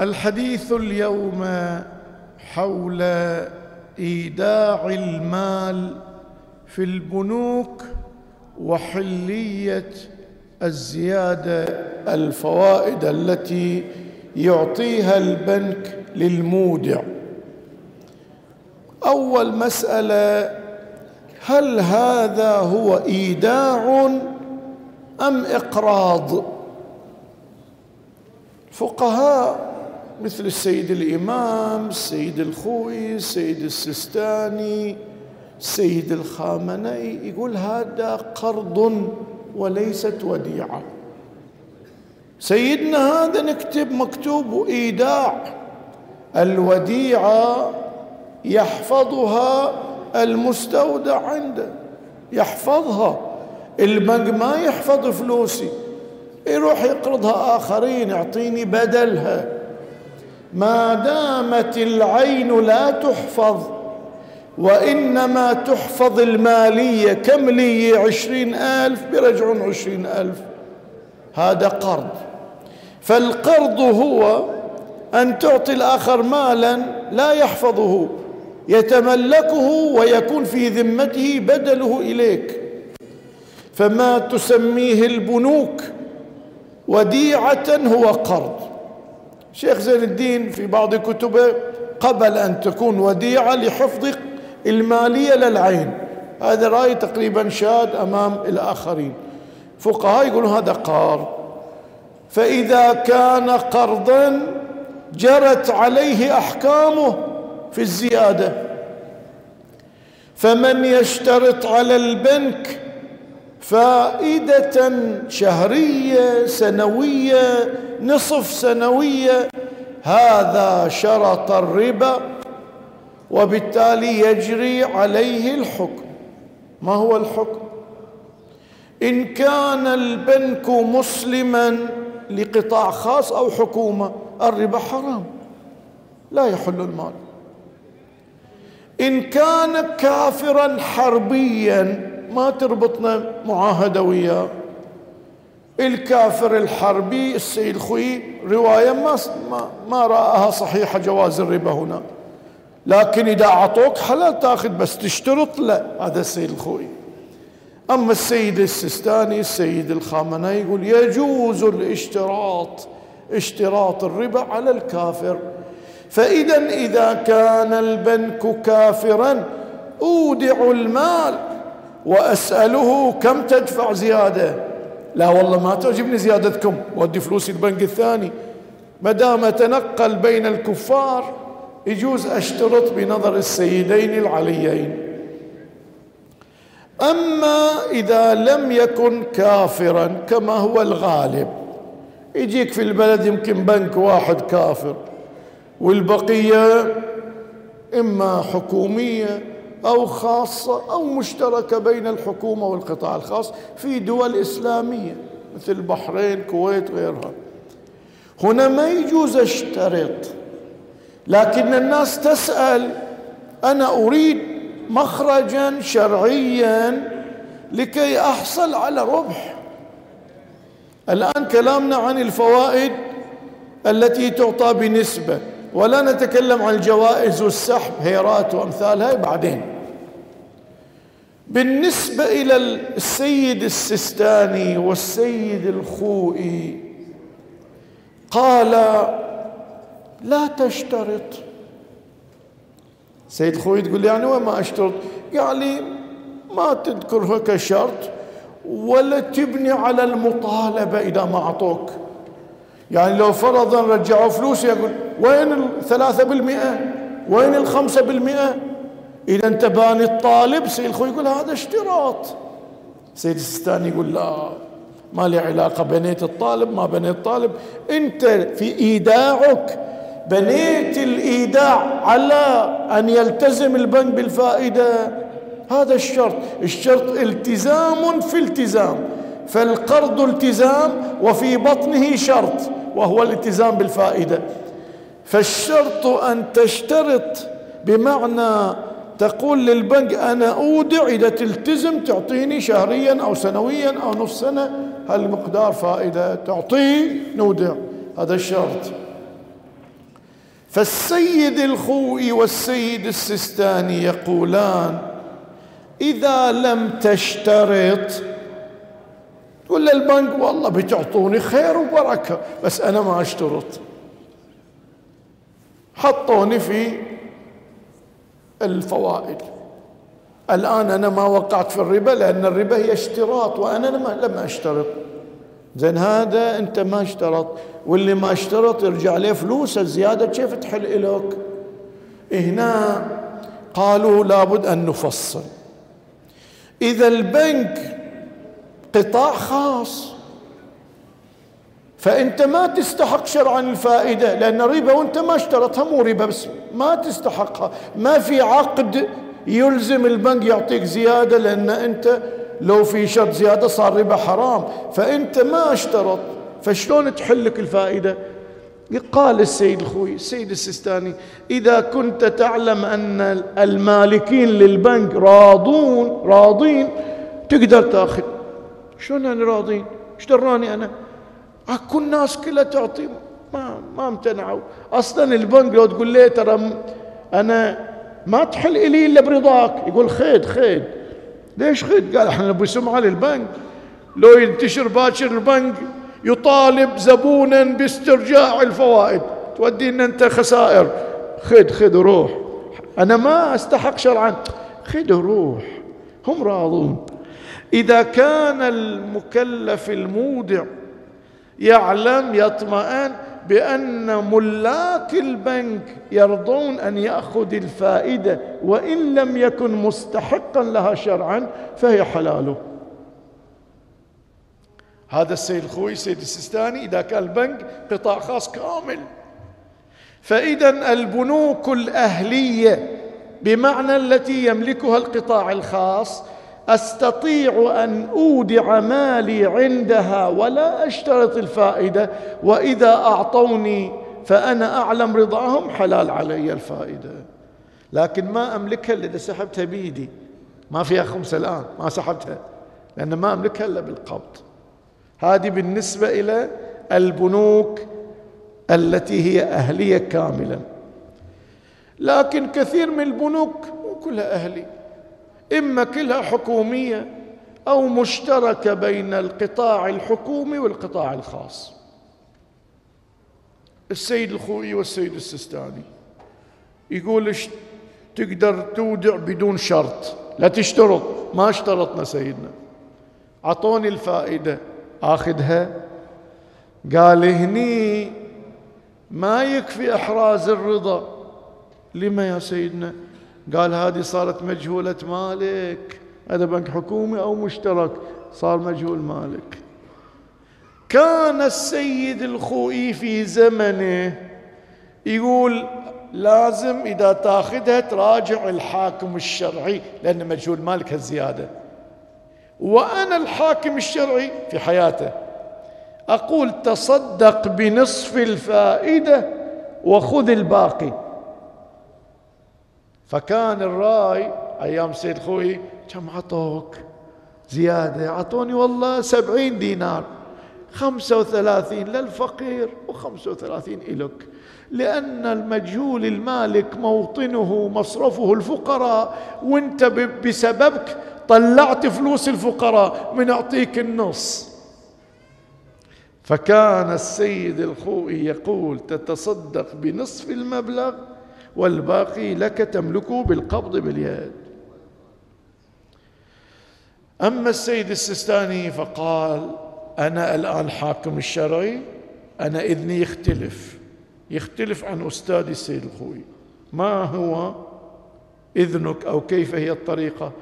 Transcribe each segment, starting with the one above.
الحديث اليوم حول إيداع المال في البنوك وحلية الزيادة الفوائد التي يعطيها البنك للمودع. أول مسألة هل هذا هو إيداع أم إقراض؟ فقهاء مثل السيد الإمام السيد الخوي السيد السستاني السيد الخامنئي يقول هذا قرض وليست وديعة. سيدنا هذا نكتب مكتوب إيداع. الوديعة يحفظها المستودع عنده. يحفظها. البنك ما يحفظ فلوسي. يروح يقرضها آخرين يعطيني بدلها. ما دامت العين لا تحفظ وإنما تحفظ المالية. كم لي عشرين ألف؟ برجعون عشرين ألف. هذا قرض. فالقرض هو أن تعطي الآخر مالا لا يحفظه يتملكه ويكون في ذمته بدله إليك. فما تسميه البنوك وديعة هو قرض. شيخ زين الدين في بعض كتبه قبل أن تكون وديعة لحفظ المالية للعين. هذا رأي تقريبا شاد أمام الآخرين. فقهاء يقولون هذا قرض فإذا كان قرضا جرت عليه أحكامه في الزيادة. فمن يشترط على البنك فائدة شهرية سنوية نصف سنوية هذا شرط الربا وبالتالي يجري عليه الحكم. ما هو الحكم؟ إن كان البنك مسلما لقطاع خاص أو حكومة الربا حرام لا يحل المال. إن كان كافرا حربيا ما تربطنا معاهدة وياه. الكافر الحربي السيد خوي رواية ما ما, رآها صحيحة جواز الربا هنا. لكن إذا أعطوك حلال تأخذ بس تشترط لا هذا السيد الخوي. أما السيد السستاني السيد الخامنئي يقول يجوز الاشتراط اشتراط الربا على الكافر. فإذا إذا كان البنك كافرا أودع المال. وأسأله كم تدفع زيادة. لا والله ما تعجبني زيادتكم. ودي فلوسي البنك الثاني. ما دام أتنقل بين الكفار يجوز أشترط بنظر السيدين العليين. أما إذا لم يكن كافرا كما هو الغالب يجيك في البلد يمكن بنك واحد كافر. والبقية إما حكومية أو خاصة أو مشتركة بين الحكومة والقطاع الخاص في دول إسلامية مثل البحرين كويت غيرها. هنا ما يجوز أشترط لكن الناس تسأل أنا أريد مخرجا شرعيا لكي أحصل على ربح. الآن كلامنا عن الفوائد التي تعطى بنسبة. ولا نتكلم عن الجوائز والسحب هيرات وامثالها بعدين. بالنسبة إلى السيد السستاني والسيد الخوئي قال لا تشترط. سيد الخوئي تقول يعني وين ما أشترط؟ قال لي ما تذكرها كشرط ولا تبني على المطالبة إذا ما أعطوك. يعني لو فرضا رجعوا فلوسي يقول وين الثلاثة بالمئة؟ وين الخمسة بالمئة؟ إذا أنت باني الطالب سيد الخوي يقول هذا اشتراط. سيد السيستاني يقول لا ما لي علاقة بنيت الطالب ما بنيت الطالب. أنت في إيداعك بنيت الإيداع على أن يلتزم البنك بالفائدة. هذا الشرط. الشرط التزام في التزام فالقرض التزام وفي بطنه شرط. وهو الالتزام بالفائدة. فالشرط أن تشترط بمعنى تقول للبنك أنا أودع إذا تلتزم تعطيني شهريا أو سنويا أو نصف سنة هالمقدار فائدة تعطيه نودع. هذا الشرط. فالسيد الخوئي والسيد السستاني يقولان إذا لم تشترط تقول للبنك والله بتعطوني خير وبركة بس أنا ما أشترط. حطوني في الفوائد. الآن أنا ما وقعت في الربا لأن الربا هي اشتراط وأنا لم أشترط. زين هذا أنت ما اشترط. واللي ما اشترط يرجع له فلوس؟ الزيادة كيف تحل إلك؟ هنا قالوا لابد أن نفصل. إذا البنك قطاع خاص. فأنت ما تستحق شرعا الفائدة لأن ربا وأنت ما اشترطها مو ربا بس ما تستحقها. ما في عقد يلزم البنك يعطيك زيادة لأن أنت لو في شرط زيادة صار ربا حرام. فأنت ما اشترط فشلون تحلك الفائدة؟ قال السيد الخوي السيد السيستاني إذا كنت تعلم أن المالكين للبنك راضون راضين تقدر تأخذ. شلون يعني راضين؟ إيش دراني أنا. أكو الناس كلها تعطي ما ما امتنعوا. أصلا البنك لو تقول له ترى أنا ما تحل إلي إلا برضاك. يقول خيد خيد. ليش خيد؟ قال إحنا نبي سمعة للبنك. لو ينتشر باكر البنك يطالب زبونا باسترجاع الفوائد. تودينا أنت خسائر. خذ خذ روح أنا ما أستحق شرعا. خذ روح هم راضون. إذا كان المكلف المودع يعلم يطمئن بأن ملاك البنك يرضون أن يأخذ الفائدة وإن لم يكن مستحقا لها شرعا فهي حلاله. هذا السيد الخوي السيد السيستاني إذا كان البنك قطاع خاص كامل. فاذا البنوك الأهلية بمعنى التي يملكها القطاع الخاص أستطيع أن أودع مالي عندها ولا أشترط الفائدة وإذا أعطوني فأنا أعلم رضاهم حلال علي الفائدة. لكن ما أملكها إلا إذا سحبتها بيدي. ما فيها خمسة الآن ما سحبتها لأن ما أملكها إلا بالقبض. هذه بالنسبة إلى البنوك التي هي أهلية كاملا لكن كثير من البنوك مو كلها اهليه إما كلها حكومية أو مشتركة بين القطاع الحكومي والقطاع الخاص. السيد الخوئي والسيد السستاني يقول تقدر تودع بدون شرط لا تشترط ما اشترطنا سيدنا. أعطوني الفائدة آخذها. قال هني ما يكفي إحراز الرضا. لما يا سيدنا؟ قال هذه صارت مجهولة مالك. هذا بنك حكومي أو مشترك؟ صار مجهول مالك. كان السيد الخوئي في زمنه يقول لازم إذا تاخذها تراجع الحاكم الشرعي لأن مجهول مالك هالزيادة. وأنا الحاكم الشرعي في حياته أقول تصدق بنصف الفائدة وخذ الباقي. فكان الراي أيام سيد خوي كم عطوك؟ زيادة. عطوني والله سبعين دينار. خمسة وثلاثين للفقير وخمسة وثلاثين إلك. لأن المجهول المالك موطنه مصرفه الفقراء وانت بسببك طلعت فلوس الفقراء من أعطيك النص. فكان السيد الخوئي يقول تتصدق بنصف المبلغ والباقي لك تملكه بالقبض باليد. أما السيد السيستاني فقال أنا الآن حاكم الشرعي أنا إذني يختلف يختلف عن أستاذي السيد الخوي. ما هو إذنك أو كيف هي الطريقة؟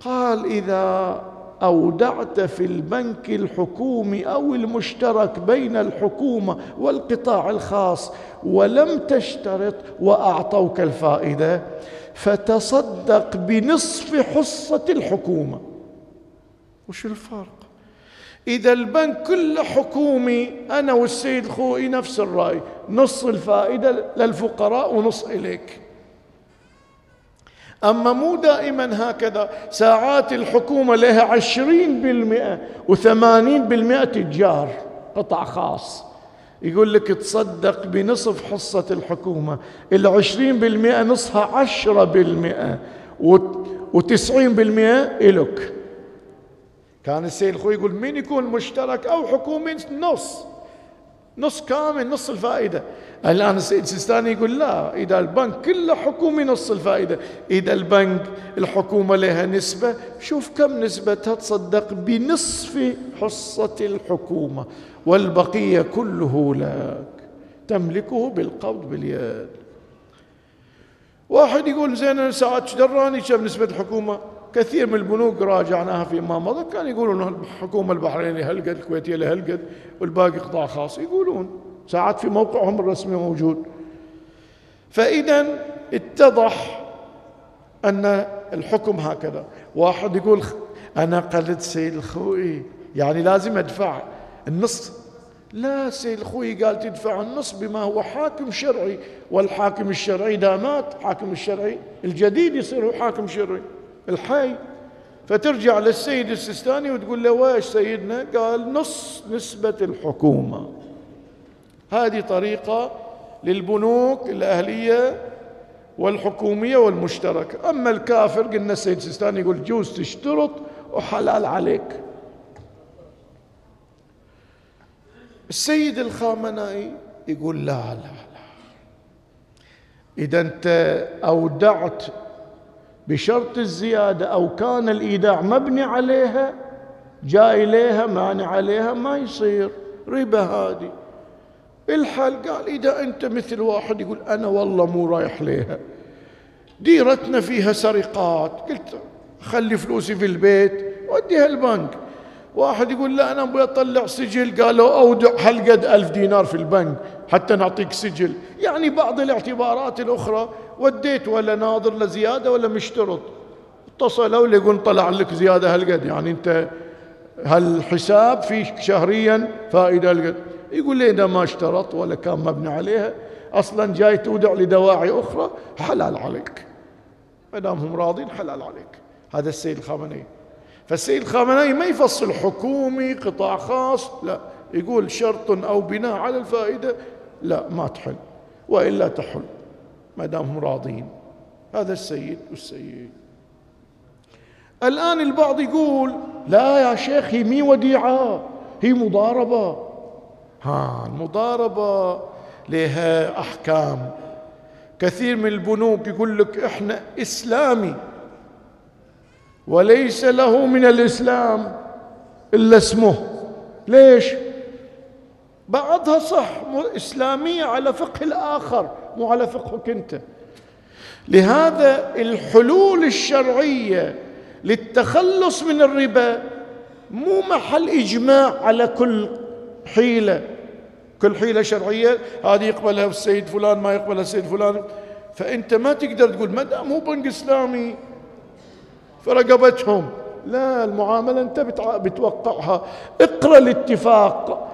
قال إذا أودعت في البنك الحكومي أو المشترك بين الحكومة والقطاع الخاص ولم تشترط وأعطوك الفائدة فتصدق بنصف حصة الحكومة. وش الفرق؟ إذا البنك كله حكومي أنا والسيد خوي نفس الرأي نص الفائدة للفقراء ونص إليك. أما مو دائما هكذا. ساعات الحكومة لها عشرين بالمئة وثمانين بالمئة تجار قطاع خاص. يقول لك تصدق بنصف حصة الحكومة. العشرين بالمئة نصها عشرة بالمئة وتسعين بالمئة إلك. كان السيد الخوي يقول مين يكون مشترك أو حكومي نص؟ نص كامل نص الفائدة. الآن السيد السيستاني يقول لا إذا البنك كله حكومي نص الفائدة. إذا البنك الحكومة لها نسبة شوف كم نسبتها تصدق بنصف حصة الحكومة. والبقية كله لك. تملكه بالقبض باليد. واحد يقول زين أنا ساعات دراني؟ كم نسبة الحكومة؟ كثير من البنوك راجعناها فيما مضى. كانوا يقولون الحكومة البحرينية هالقد الكويتية لها هالقد والباقي قطاع خاص. يقولون. ساعات في موقعهم الرسمي موجود. فإذا اتضح أن الحكم هكذا. واحد يقول أنا قلد سيد الخوئي. يعني لازم أدفع النص. لا سيد الخوي قال تدفع النص بما هو حاكم شرعي. والحاكم الشرعي إذا مات حاكم الشرعي الجديد يصير حاكم شرعي. الحي. فترجع للسيد السيستاني وتقول له ويش سيدنا؟ قال نص نسبة الحكومة. هذه طريقة للبنوك الأهلية والحكومية والمشتركة. أما الكافر قلنا السيد السيستاني يقول جوز تشترط وحلال عليك. السيد الخامنائي يقول لا لا لا. إذا أنت أودعت بشرط الزيادة أو كان الإيداع مبني عليها جاي إليها مانع عليها ما يصير. ربا هذه. الحل قال إذا أنت مثل واحد يقول أنا والله مو رايح ليها. ديرتنا فيها سرقات. قلت خلي فلوسي في البيت وديها البنك. واحد يقول لا أنا أبغى أطلع سجل. قالوا أودع هالقد ألف دينار في البنك حتى نعطيك سجل؟ يعني بعض الاعتبارات الأخرى وديت ولا ناظر لزيادة ولا مشترط. اتصلوا لي يقول طلع لك زيادة هالقد. يعني أنت هالحساب فيه شهريا فائدة هالقد. يقول لي إذا ما اشترط ولا كان مبني عليها أصلا جاي تودع لدواعي أخرى حلال عليك. ما دام هم راضين حلال عليك. هذا السيد الخامنئي فالسيد الخامنئي ما يفصل حكومي قطاع خاص لا. يقول شرط أو بناء على الفائدة لا ما تحل. وإلا تحل ما دام هم راضين. هذا السيد والسيد. الآن البعض يقول لا يا شيخ هي مي وديعة هي مضاربة. ها المضاربة لها أحكام. كثير من البنوك يقول لك إحنا إسلامي. وليس له من الإسلام إلا اسمه. ليش؟ بعضها صح إسلامية على فقه الآخر مو على فقهك أنت. لهذا الحلول الشرعية للتخلص من الربا مو محل إجماع على كل حيلة. كل حيلة شرعية هذه يقبلها السيد فلان ما يقبلها السيد فلان. فأنت ما تقدر تقول ما دام هو بنك إسلامي فرقبتهم. لا المعاملة أنت بتوقعها. اقرأ الاتفاق.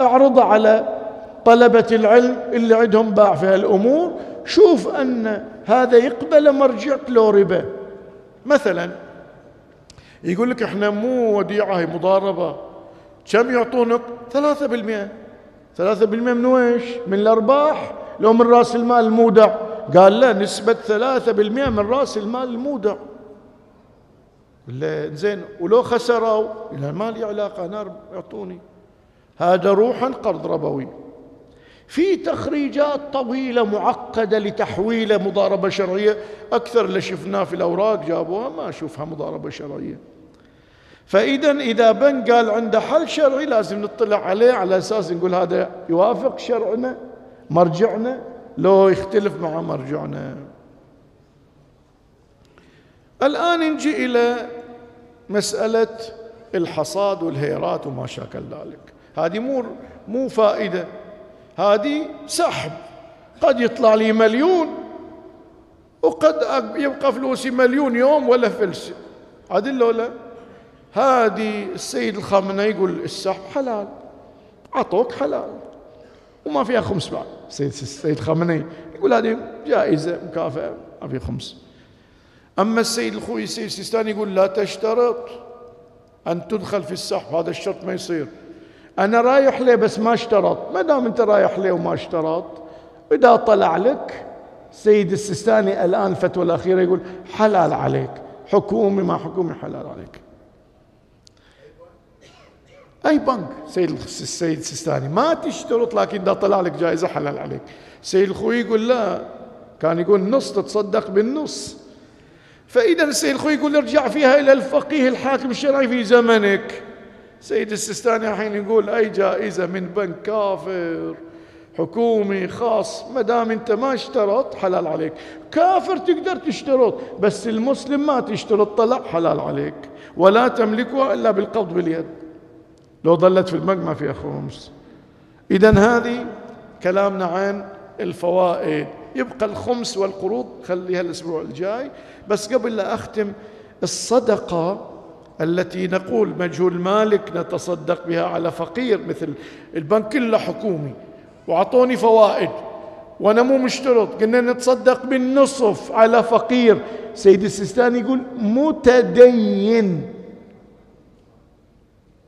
أعرض على طلبة العلم اللي عندهم باع في هالأمور. شوف أن هذا يقبل مرجعك لو ربا. مثلا يقول لك إحنا مو وديعة هي مضاربة. كم يعطونك؟ ثلاثة بالمئة. ثلاثة بالمئة من ويش من الأرباح. لو من رأس المال المودع. قال لا نسبة ثلاثة بالمئة من رأس المال المودع. زين ولو خسروا إلى ما لي علاقة؟ أنا يعطوني. هذا روحا قرض ربوي. في تخريجات طويلة معقدة لتحويل مضاربة شرعية. أكثر اللي شفناه في الأوراق جابوها ما أشوفها مضاربة شرعية. فإذا إذا بنك قال عنده حل شرعي لازم نطلع عليه على أساس نقول هذا يوافق شرعنا مرجعنا لو يختلف مع مرجعنا. الآن نجي إلى مسألة الحصاد والهيرات وما شاكل ذلك. هذه مو مو فائدة هذه سحب. قد يطلع لي مليون وقد يبقى فلوسي مليون يوم ولا فلس. عدل ولا؟ هذه السيد الخامنئي يقول السحب حلال عطوك حلال وما فيها خمس بعد. السيد السيد الخامنئي يقول هذه جائزة مكافأة ما في خمس. أما السيد الخوي السيد السيستاني يقول لا تشترط أن تدخل في السحب هذا الشرط ما يصير. أنا رايح ليه بس ما اشترط؟ ما دام أنت رايح ليه وما اشترط إذا طلع لك سيد السيستاني الآن الفتوى الأخيرة يقول حلال عليك حكومي ما حكومي حلال عليك. أي بنك؟ سيد السيد السيستاني ما تشترط لكن إذا طلع لك جائزة حلال عليك. سيد الخوي يقول لا كان يقول نص تتصدق بالنص. فإذا السيد الخوي يقول ارجع فيها إلى الفقيه الحاكم الشرعي في زمنك. سيد السيستاني الحين يقول أي جائزة من بنك كافر حكومي خاص ما دام أنت ما اشترط حلال عليك. كافر تقدر تشترط بس المسلم ما تشترط طلع حلال عليك. ولا تملكها إلا بالقبض باليد. لو ظلت في البنك ما فيها خمس اذا هذه كلامنا عن الفوائد. يبقى الخمس والقروض خليها الأسبوع الجاي. بس قبل لا أختم الصدقة التي نقول مجهول مالك نتصدق بها على فقير مثل البنك كله حكومي وأعطوني فوائد وأنا مو مشترط. قلنا نتصدق بالنصف على فقير. سيد السيستاني يقول متدين.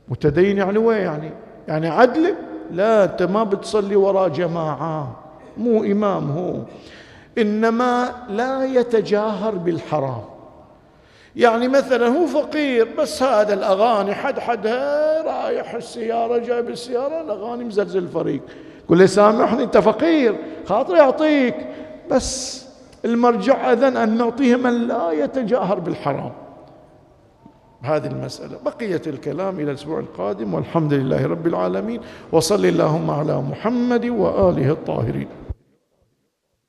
متدين يعني وين يعني؟ يعني عدل؟ لا أنت ما بتصلي وراء جماعة. مو إمام هو. إنما لا يتجاهر بالحرام. يعني مثلا هو فقير بس هذا الأغاني حد حدها رايح السيارة جايب السيارة الأغاني مزلزل الفريق. قل له سامحني أنت فقير خاطر يعطيك بس المرجع أذن أن نعطيه من لا يتجاهر بالحرام. هذه المسألة. بقية الكلام إلى الأسبوع القادم والحمد لله رب العالمين. وصل اللهم على محمد وآله الطاهرين.